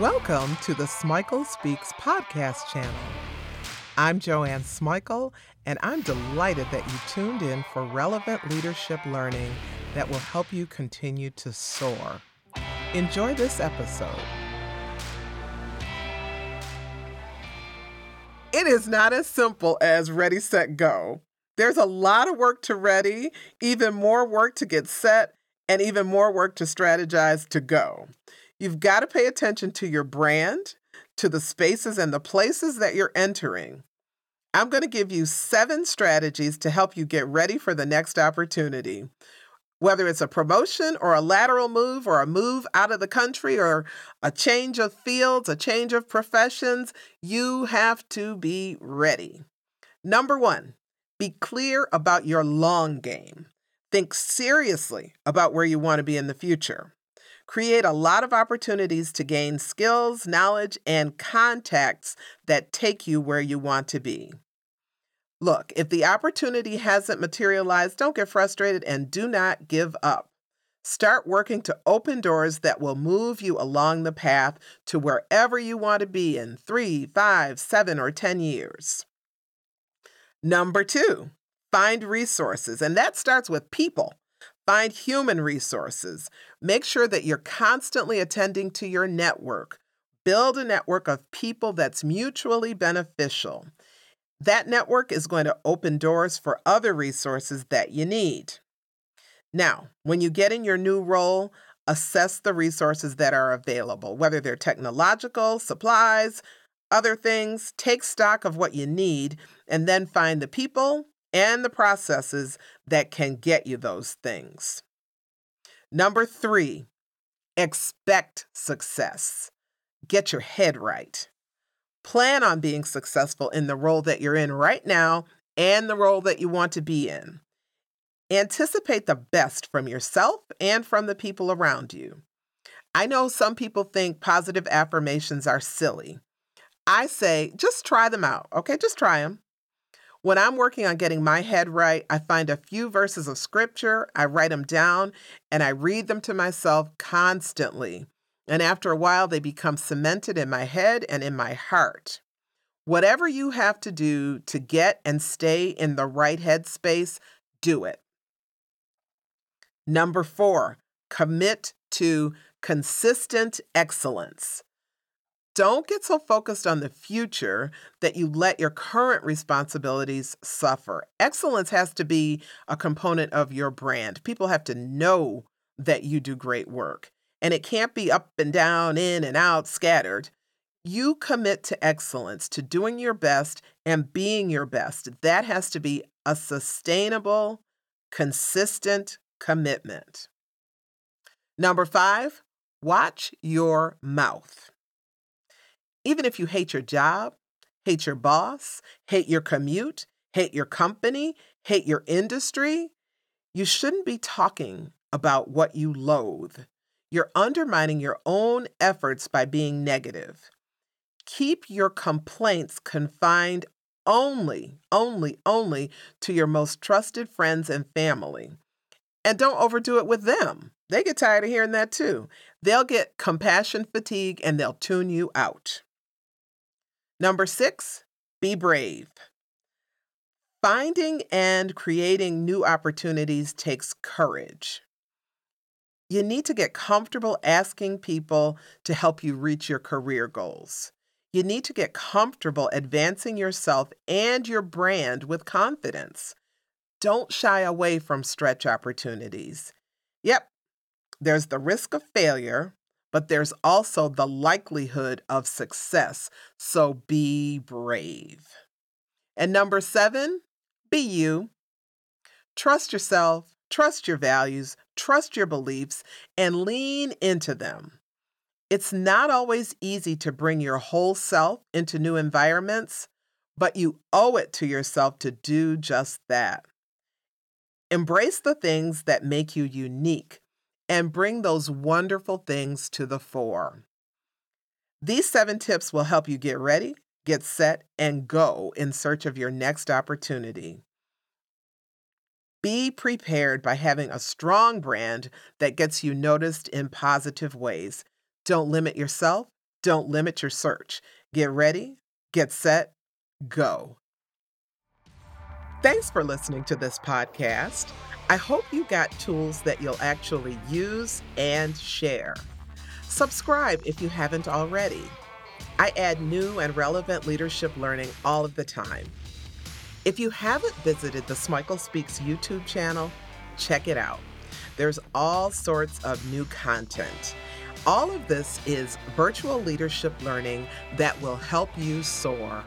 Welcome to the Smikle Speaks podcast channel. I'm Joanne Smikle, and I'm delighted that you tuned in for relevant leadership learning that will help you continue to soar. Enjoy this episode. It is not as simple as ready, set, go. There's a lot of work to ready, even more work to get set, and even more work to strategize to go. You've got to pay attention to your brand, to the spaces and the places that you're entering. I'm going to give you seven strategies to help you get ready for the next opportunity. Whether it's a promotion or a lateral move or a move out of the country or a change of fields, a change of professions, you have to be ready. Number one, be clear about your long game. Think seriously about where you want to be in the future. Create a lot of opportunities to gain skills, knowledge, and contacts that take you where you want to be. Look, if the opportunity hasn't materialized, don't get frustrated and do not give up. Start working to open doors that will move you along the path to wherever you want to be in three, five, seven, or 10 years. Number two, find resources, and that starts with people. Find human resources. Make sure that you're constantly attending to your network. Build a network of people that's mutually beneficial. That network is going to open doors for other resources that you need. Now, when you get in your new role, assess the resources that are available, whether they're technological, supplies, other things. Take stock of what you need and then find the people and the processes that can get you those things. Number three, expect success. Get your head right. Plan on being successful in the role that you're in right now and the role that you want to be in. Anticipate the best from yourself and from the people around you. I know some people think positive affirmations are silly. I say just try them out, okay? Just try them. When I'm working on getting my head right, I find a few verses of scripture, I write them down, and I read them to myself constantly. And after a while, they become cemented in my head and in my heart. Whatever you have to do to get and stay in the right headspace, do it. Number four, commit to consistent excellence. Don't get so focused on the future that you let your current responsibilities suffer. Excellence has to be a component of your brand. People have to know that you do great work, and it can't be up and down, in and out, scattered. You commit to excellence, to doing your best and being your best. That has to be a sustainable, consistent commitment. Number five, watch your mouth. Even if you hate your job, hate your boss, hate your commute, hate your company, hate your industry, you shouldn't be talking about what you loathe. You're undermining your own efforts by being negative. Keep your complaints confined only, only, only to your most trusted friends and family. And don't overdo it with them. They get tired of hearing that too. They'll get compassion fatigue and they'll tune you out. Number six, be brave. Finding and creating new opportunities takes courage. You need to get comfortable asking people to help you reach your career goals. You need to get comfortable advancing yourself and your brand with confidence. Don't shy away from stretch opportunities. Yep, there's the risk of failure, but there's also the likelihood of success. So be brave. And number seven, be you. Trust yourself, trust your values, trust your beliefs, and lean into them. It's not always easy to bring your whole self into new environments, but you owe it to yourself to do just that. Embrace the things that make you unique and bring those wonderful things to the fore. These seven tips will help you get ready, get set, and go in search of your next opportunity. Be prepared by having a strong brand that gets you noticed in positive ways. Don't limit yourself, Don't limit your search. Get ready, get set, go. Thanks for listening to this podcast. I hope you got tools that you'll actually use and share. Subscribe if you haven't already. I add new and relevant leadership learning all of the time. If you haven't visited the Smikle Speaks YouTube channel, check it out. There's all sorts of new content. All of this is virtual leadership learning that will help you soar.